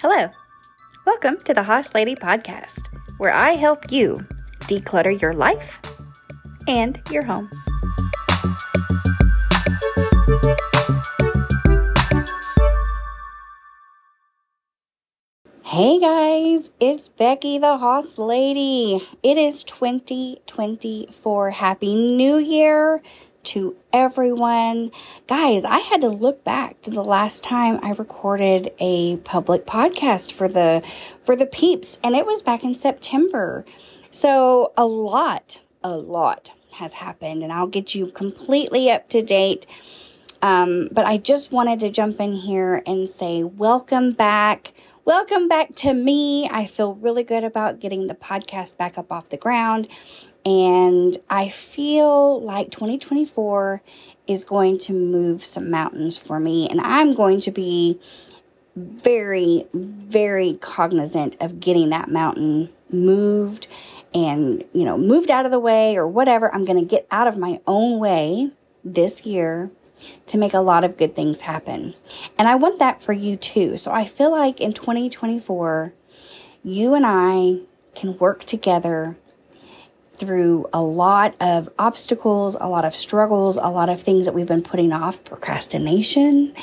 Hello. Welcome to the Hoss Lady Podcast, where I help you declutter your life and your home. Hey guys, it's Becky the Hoss Lady. It is 2024. Happy New Year to everyone. Guys, I had to look back to the last time I recorded a public podcast for the for the peeps and it was back in September. So, a lot, a lot has happened and I'll get you completely up to date. Um, but I just wanted to jump in here and say welcome back. Welcome back to me. I feel really good about getting the podcast back up off the ground. And I feel like 2024 is going to move some mountains for me. And I'm going to be very, very cognizant of getting that mountain moved and, you know, moved out of the way or whatever. I'm going to get out of my own way this year to make a lot of good things happen. And I want that for you too. So I feel like in 2024, you and I can work together through a lot of obstacles, a lot of struggles, a lot of things that we've been putting off, procrastination,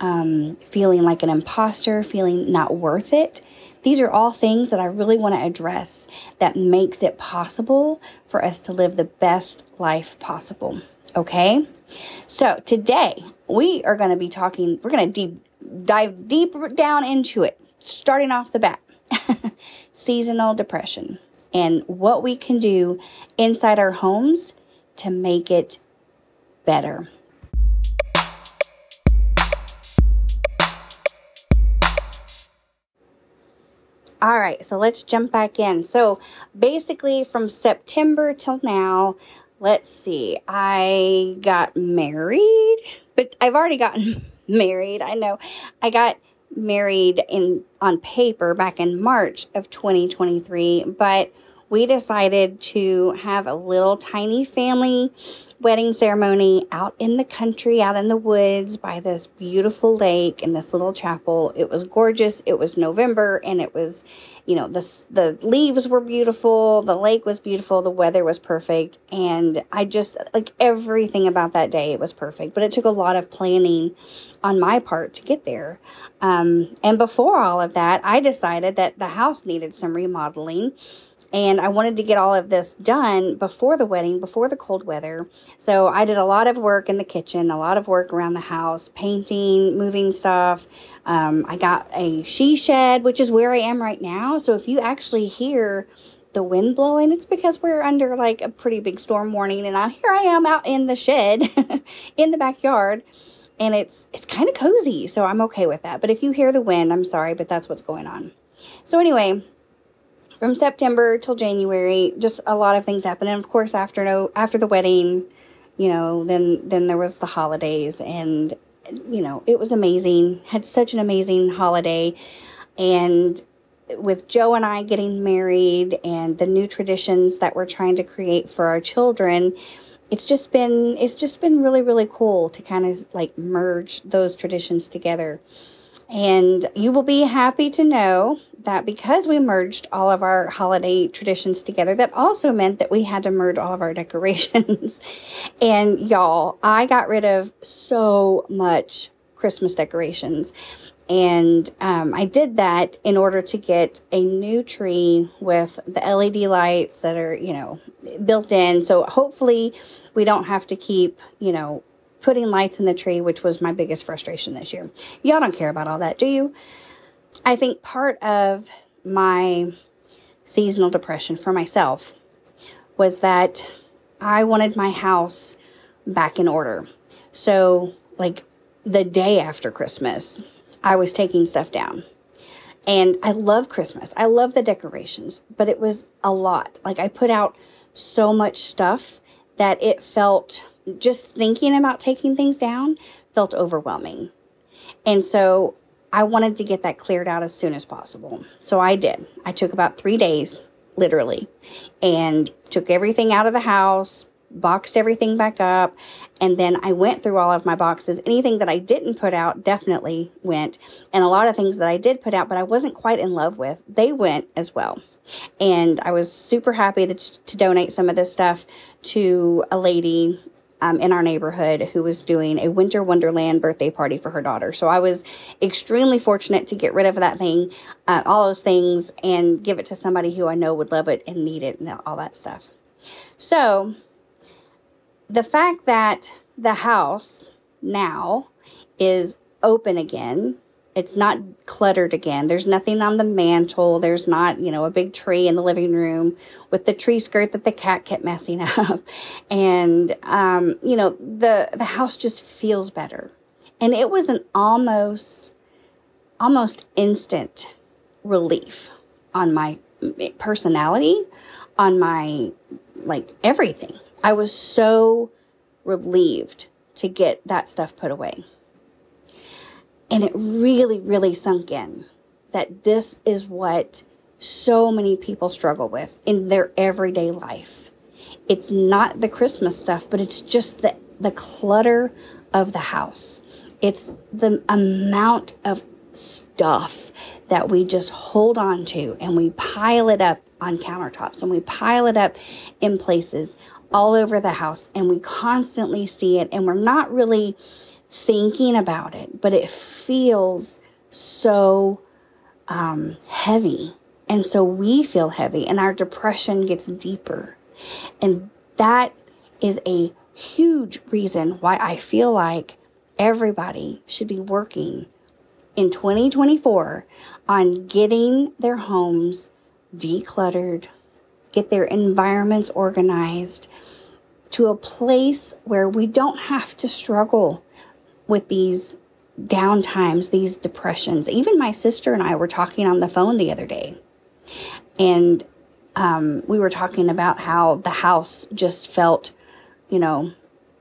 um, feeling like an imposter, feeling not worth it. These are all things that I really want to address that makes it possible for us to live the best life possible. Okay? So today we are going to be talking, we're going to deep, dive deeper down into it, starting off the bat. Seasonal depression and what we can do inside our homes to make it better. All right, so let's jump back in. So basically, from September till now, let's see, I got married, but I've already gotten married. I know I got married in on paper back in March of 2023, but we decided to have a little tiny family wedding ceremony out in the country, out in the woods by this beautiful lake in this little chapel. It was gorgeous. It was November and it was, you know, the, the leaves were beautiful. The lake was beautiful. The weather was perfect. And I just, like everything about that day, it was perfect. But it took a lot of planning on my part to get there. Um, and before all of that, I decided that the house needed some remodeling and I wanted to get all of this done before the wedding, before the cold weather. So I did a lot of work in the kitchen, a lot of work around the house, painting, moving stuff. Um, I got a she shed, which is where I am right now. So if you actually hear the wind blowing, it's because we're under like a pretty big storm warning, and I, here I am out in the shed in the backyard. And it's it's kind of cozy, so I'm okay with that. But if you hear the wind, I'm sorry, but that's what's going on. So anyway, from September till January, just a lot of things happened. And of course, after no after the wedding, you know, then then there was the holidays, and you know, it was amazing. Had such an amazing holiday, and with Joe and I getting married and the new traditions that we're trying to create for our children, it's just been it's just been really really cool to kind of like merge those traditions together. And you will be happy to know that because we merged all of our holiday traditions together, that also meant that we had to merge all of our decorations. and y'all, I got rid of so much Christmas decorations. And um, I did that in order to get a new tree with the LED lights that are, you know, built in. So hopefully we don't have to keep, you know, putting lights in the tree, which was my biggest frustration this year. Y'all don't care about all that, do you? I think part of my seasonal depression for myself was that I wanted my house back in order. So, like the day after Christmas, I was taking stuff down. And I love Christmas. I love the decorations, but it was a lot. Like I put out so much stuff that it felt just thinking about taking things down felt overwhelming. And so I wanted to get that cleared out as soon as possible. So I did. I took about three days, literally, and took everything out of the house, boxed everything back up. And then I went through all of my boxes. Anything that I didn't put out definitely went. And a lot of things that I did put out, but I wasn't quite in love with, they went as well. And I was super happy that, to donate some of this stuff to a lady um, in our neighborhood who was doing a winter wonderland birthday party for her daughter. So I was extremely fortunate to get rid of that thing, uh, all those things, and give it to somebody who I know would love it and need it and all that stuff. So the fact that the house now is open again it's not cluttered again. There's nothing on the mantle. There's not, you know, a big tree in the living room with the tree skirt that the cat kept messing up. And, um, you know, the, the house just feels better. And it was an almost, almost instant relief on my personality, on my, like, everything. I was so relieved to get that stuff put away. And it really, really sunk in that this is what so many people struggle with in their everyday life. It's not the Christmas stuff, but it's just the, the clutter of the house. It's the amount of stuff that we just hold on to and we pile it up on countertops and we pile it up in places all over the house and we constantly see it and we're not really thinking about it, but it feels so um, heavy. And so we feel heavy and our depression gets deeper. And that is a huge reason why I feel like everybody should be working in 2024 on getting their homes decluttered, get their environments organized to a place where we don't have to struggle with these down times, these depressions. Even my sister and I were talking on the phone the other day, and um, we were talking about how the house just felt, you know,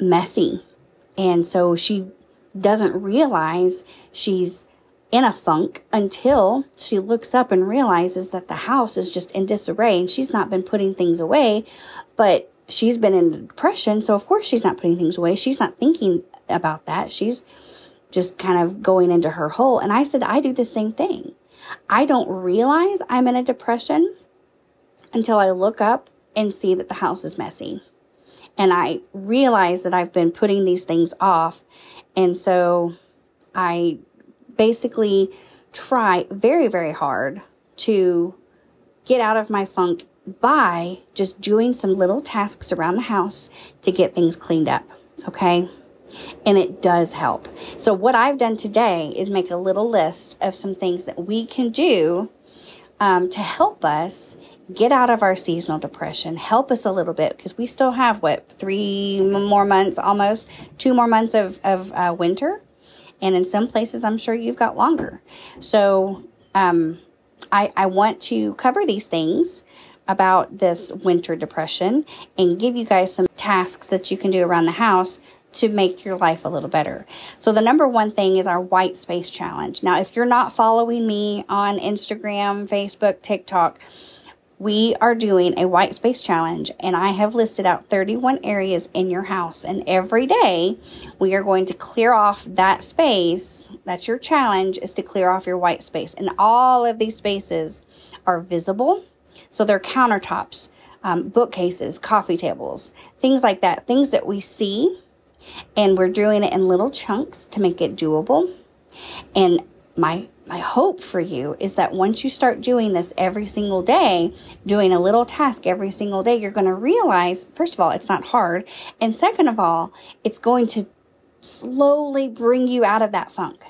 messy. And so she doesn't realize she's in a funk until she looks up and realizes that the house is just in disarray and she's not been putting things away, but she's been in depression. So, of course, she's not putting things away. She's not thinking about that. She's just kind of going into her hole. And I said, I do the same thing. I don't realize I'm in a depression until I look up and see that the house is messy. And I realize that I've been putting these things off. And so I basically try very, very hard to get out of my funk by just doing some little tasks around the house to get things cleaned up. Okay and it does help. So, what I've done today is make a little list of some things that we can do um, to help us get out of our seasonal depression, help us a little bit because we still have what three more months, almost two more months of, of uh, winter. And in some places, I'm sure you've got longer. So, um, I, I want to cover these things about this winter depression and give you guys some tasks that you can do around the house to make your life a little better. So the number one thing is our white space challenge. Now, if you're not following me on Instagram, Facebook, TikTok, we are doing a white space challenge and I have listed out 31 areas in your house and every day we are going to clear off that space. That's your challenge is to clear off your white space and all of these spaces are visible. So they're countertops, um, bookcases, coffee tables, things like that, things that we see and we're doing it in little chunks to make it doable. And my my hope for you is that once you start doing this every single day, doing a little task every single day, you're going to realize, first of all, it's not hard. And second of all, it's going to slowly bring you out of that funk.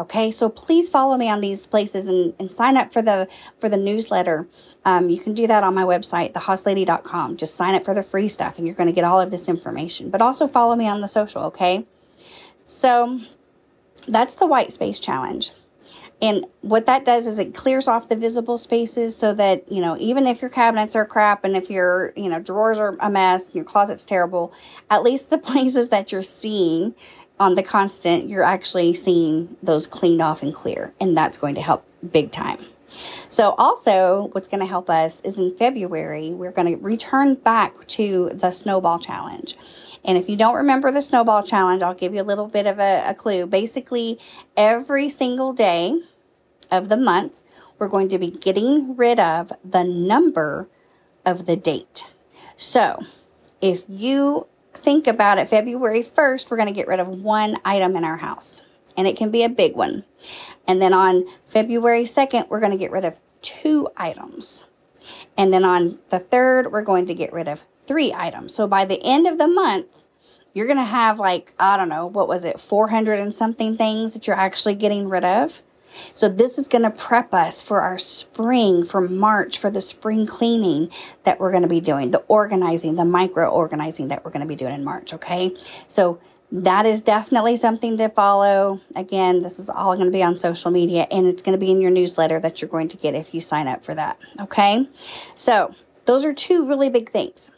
Okay, so please follow me on these places and, and sign up for the for the newsletter. Um, you can do that on my website, thehosslady.com. Just sign up for the free stuff, and you're going to get all of this information. But also follow me on the social. Okay, so that's the white space challenge. And what that does is it clears off the visible spaces so that, you know, even if your cabinets are crap and if your, you know, drawers are a mess, your closet's terrible, at least the places that you're seeing on the constant, you're actually seeing those cleaned off and clear. And that's going to help big time. So, also, what's going to help us is in February, we're going to return back to the snowball challenge. And if you don't remember the snowball challenge, I'll give you a little bit of a, a clue. Basically, every single day of the month, we're going to be getting rid of the number of the date. So, if you think about it, February 1st, we're going to get rid of one item in our house, and it can be a big one. And then on February 2nd, we're going to get rid of two items. And then on the 3rd, we're going to get rid of three items. So by the end of the month, you're going to have like, I don't know, what was it, 400 and something things that you're actually getting rid of. So this is going to prep us for our spring, for March, for the spring cleaning that we're going to be doing, the organizing, the micro organizing that we're going to be doing in March. Okay. So that is definitely something to follow. Again, this is all going to be on social media and it's going to be in your newsletter that you're going to get if you sign up for that. Okay. So those are two really big things.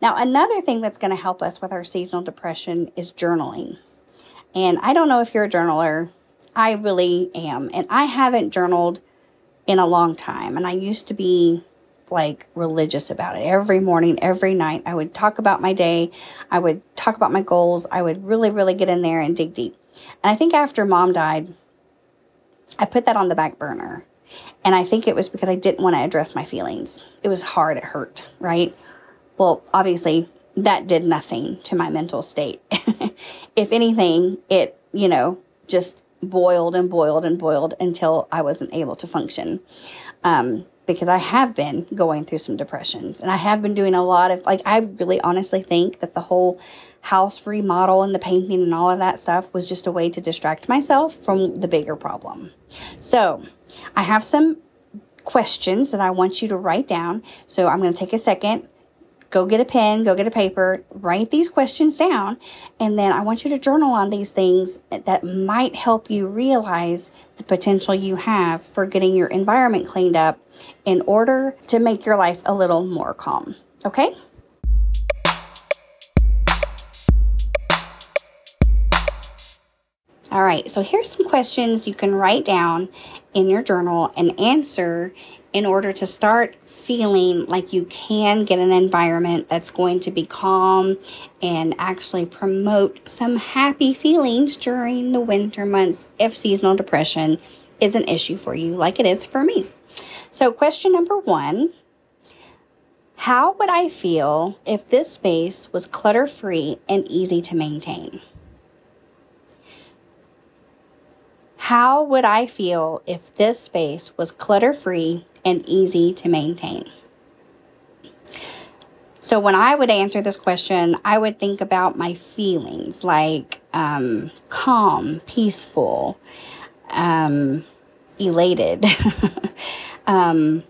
Now, another thing that's going to help us with our seasonal depression is journaling. And I don't know if you're a journaler. I really am. And I haven't journaled in a long time. And I used to be like religious about it. Every morning, every night, I would talk about my day. I would talk about my goals. I would really, really get in there and dig deep. And I think after mom died, I put that on the back burner. And I think it was because I didn't want to address my feelings. It was hard, it hurt, right? Well, obviously, that did nothing to my mental state. if anything, it, you know, just boiled and boiled and boiled until I wasn't able to function. Um, because I have been going through some depressions and I have been doing a lot of, like, I really honestly think that the whole house remodel and the painting and all of that stuff was just a way to distract myself from the bigger problem. So I have some questions that I want you to write down. So I'm going to take a second go get a pen, go get a paper, write these questions down, and then I want you to journal on these things that might help you realize the potential you have for getting your environment cleaned up in order to make your life a little more calm. Okay? All right, so here's some questions you can write down in your journal and answer in order to start feeling like you can get an environment that's going to be calm and actually promote some happy feelings during the winter months if seasonal depression is an issue for you, like it is for me. So, question number one How would I feel if this space was clutter free and easy to maintain? How would I feel if this space was clutter free and easy to maintain? So, when I would answer this question, I would think about my feelings like um, calm, peaceful, um, elated, um,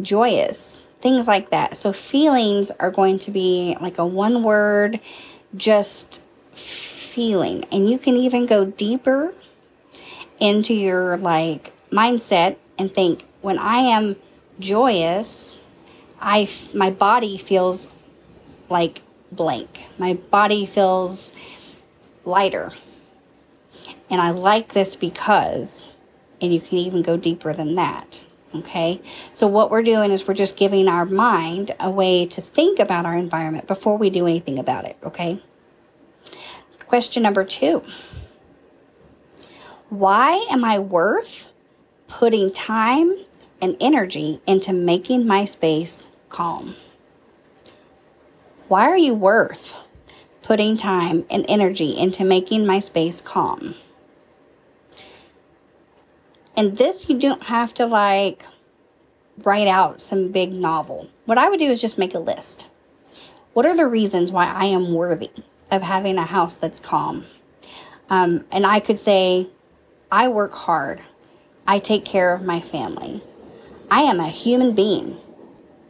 joyous, things like that. So, feelings are going to be like a one word, just feeling. And you can even go deeper into your like mindset and think when I am joyous, I my body feels like blank. My body feels lighter. And I like this because and you can even go deeper than that. Okay? So what we're doing is we're just giving our mind a way to think about our environment before we do anything about it, okay? Question number 2. Why am I worth putting time and energy into making my space calm? Why are you worth putting time and energy into making my space calm? And this, you don't have to like write out some big novel. What I would do is just make a list. What are the reasons why I am worthy of having a house that's calm? Um, and I could say, I work hard. I take care of my family. I am a human being.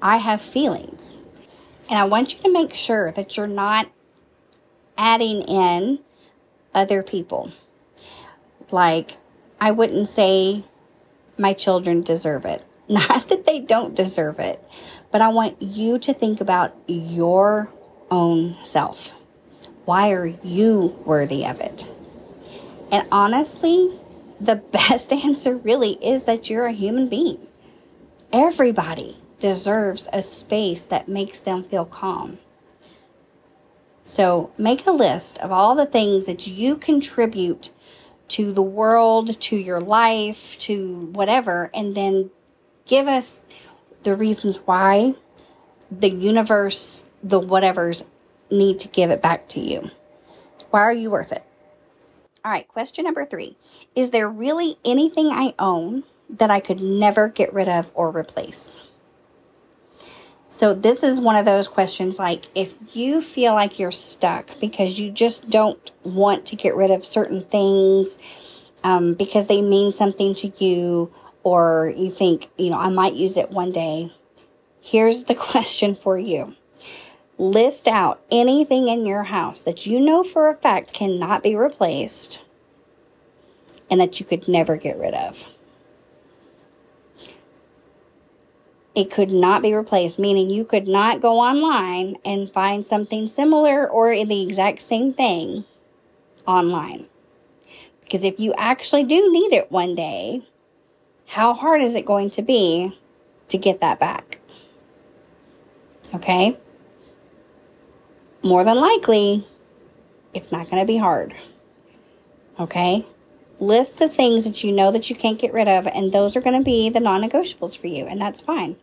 I have feelings. And I want you to make sure that you're not adding in other people. Like, I wouldn't say my children deserve it. Not that they don't deserve it, but I want you to think about your own self. Why are you worthy of it? And honestly, the best answer really is that you're a human being. Everybody deserves a space that makes them feel calm. So make a list of all the things that you contribute to the world, to your life, to whatever, and then give us the reasons why the universe, the whatevers need to give it back to you. Why are you worth it? All right, question number three Is there really anything I own that I could never get rid of or replace? So, this is one of those questions like if you feel like you're stuck because you just don't want to get rid of certain things um, because they mean something to you, or you think, you know, I might use it one day, here's the question for you list out anything in your house that you know for a fact cannot be replaced and that you could never get rid of. it could not be replaced, meaning you could not go online and find something similar or the exact same thing online. Because if you actually do need it one day, how hard is it going to be to get that back? Okay? More than likely, it's not going to be hard. Okay? List the things that you know that you can't get rid of, and those are going to be the non negotiables for you, and that's fine.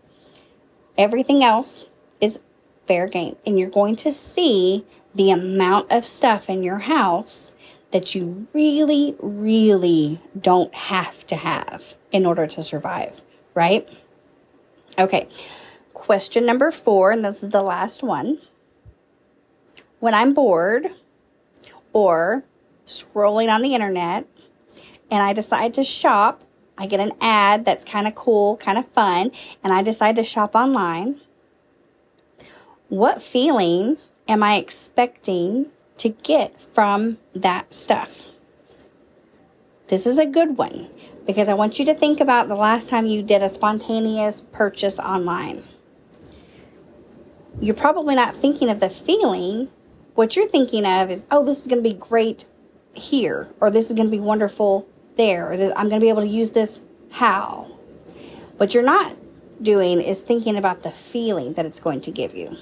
Everything else is fair game. And you're going to see the amount of stuff in your house that you really, really don't have to have in order to survive, right? Okay. Question number four, and this is the last one. When I'm bored or scrolling on the internet and I decide to shop, I get an ad that's kind of cool, kind of fun, and I decide to shop online. What feeling am I expecting to get from that stuff? This is a good one because I want you to think about the last time you did a spontaneous purchase online. You're probably not thinking of the feeling. What you're thinking of is, oh, this is going to be great here, or this is going to be wonderful there, or I'm going to be able to use this how. What you're not doing is thinking about the feeling that it's going to give you.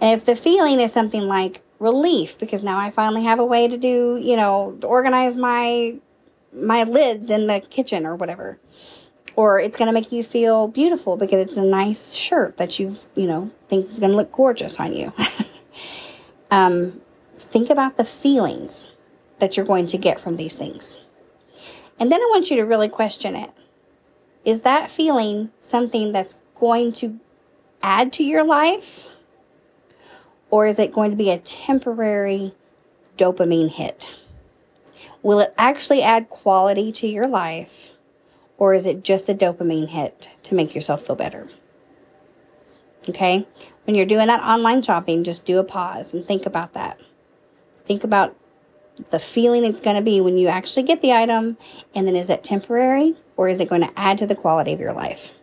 And if the feeling is something like relief, because now I finally have a way to do, you know, organize my my lids in the kitchen or whatever. Or it's going to make you feel beautiful because it's a nice shirt that you've, you know, think is going to look gorgeous on you. um, think about the feelings that you're going to get from these things. And then I want you to really question it. Is that feeling something that's going to add to your life? Or is it going to be a temporary dopamine hit? Will it actually add quality to your life? Or is it just a dopamine hit to make yourself feel better? Okay? When you're doing that online shopping, just do a pause and think about that. Think about the feeling it's going to be when you actually get the item, and then is it temporary or is it going to add to the quality of your life?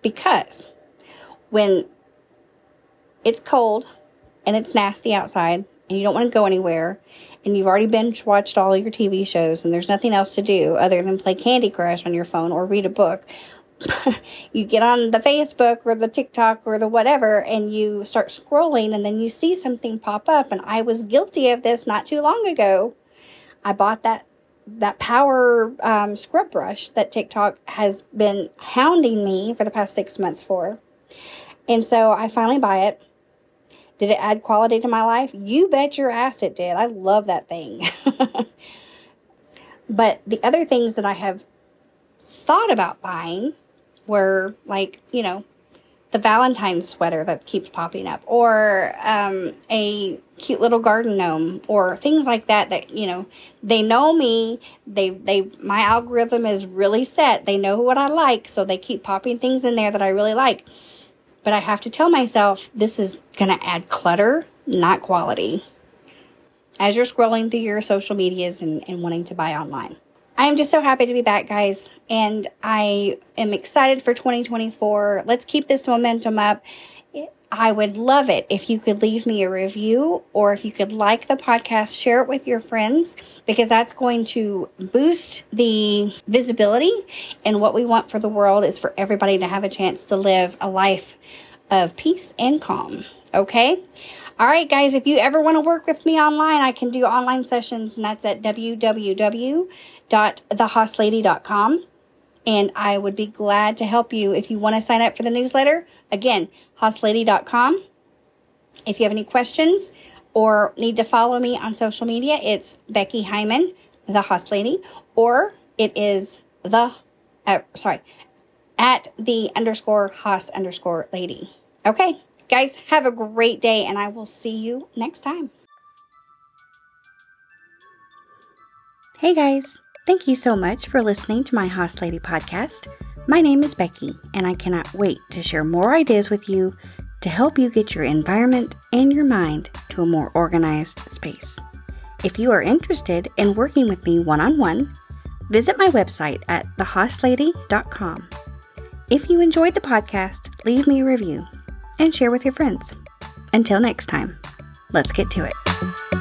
Because when it's cold and it's nasty outside and you don't want to go anywhere and you've already binge watched all your TV shows and there's nothing else to do other than play Candy Crush on your phone or read a book, you get on the Facebook or the TikTok or the whatever and you start scrolling and then you see something pop up and I was guilty of this not too long ago. I bought that that power um, scrub brush that TikTok has been hounding me for the past six months for. And so I finally buy it. Did it add quality to my life? You bet your ass it did. I love that thing. but the other things that I have thought about buying were like, you know, the Valentine's sweater that keeps popping up, or um, a cute little garden gnome, or things like that. That you know, they know me. They they my algorithm is really set. They know what I like, so they keep popping things in there that I really like. But I have to tell myself this is gonna add clutter, not quality. As you're scrolling through your social medias and, and wanting to buy online. I am just so happy to be back, guys, and I am excited for 2024. Let's keep this momentum up. I would love it if you could leave me a review or if you could like the podcast, share it with your friends because that's going to boost the visibility. And what we want for the world is for everybody to have a chance to live a life of peace and calm. Okay? All right, guys, if you ever want to work with me online, I can do online sessions, and that's at www.thehosslady.com and I would be glad to help you if you want to sign up for the newsletter. Again, hosslady.com. If you have any questions or need to follow me on social media, it's Becky Hyman, the Hoss Lady, or it is the, uh, sorry, at the underscore Hoss underscore lady. Okay, guys, have a great day, and I will see you next time. Hey, guys. Thank you so much for listening to my Hoss Lady podcast. My name is Becky, and I cannot wait to share more ideas with you to help you get your environment and your mind to a more organized space. If you are interested in working with me one on one, visit my website at thehosslady.com. If you enjoyed the podcast, leave me a review and share with your friends. Until next time, let's get to it.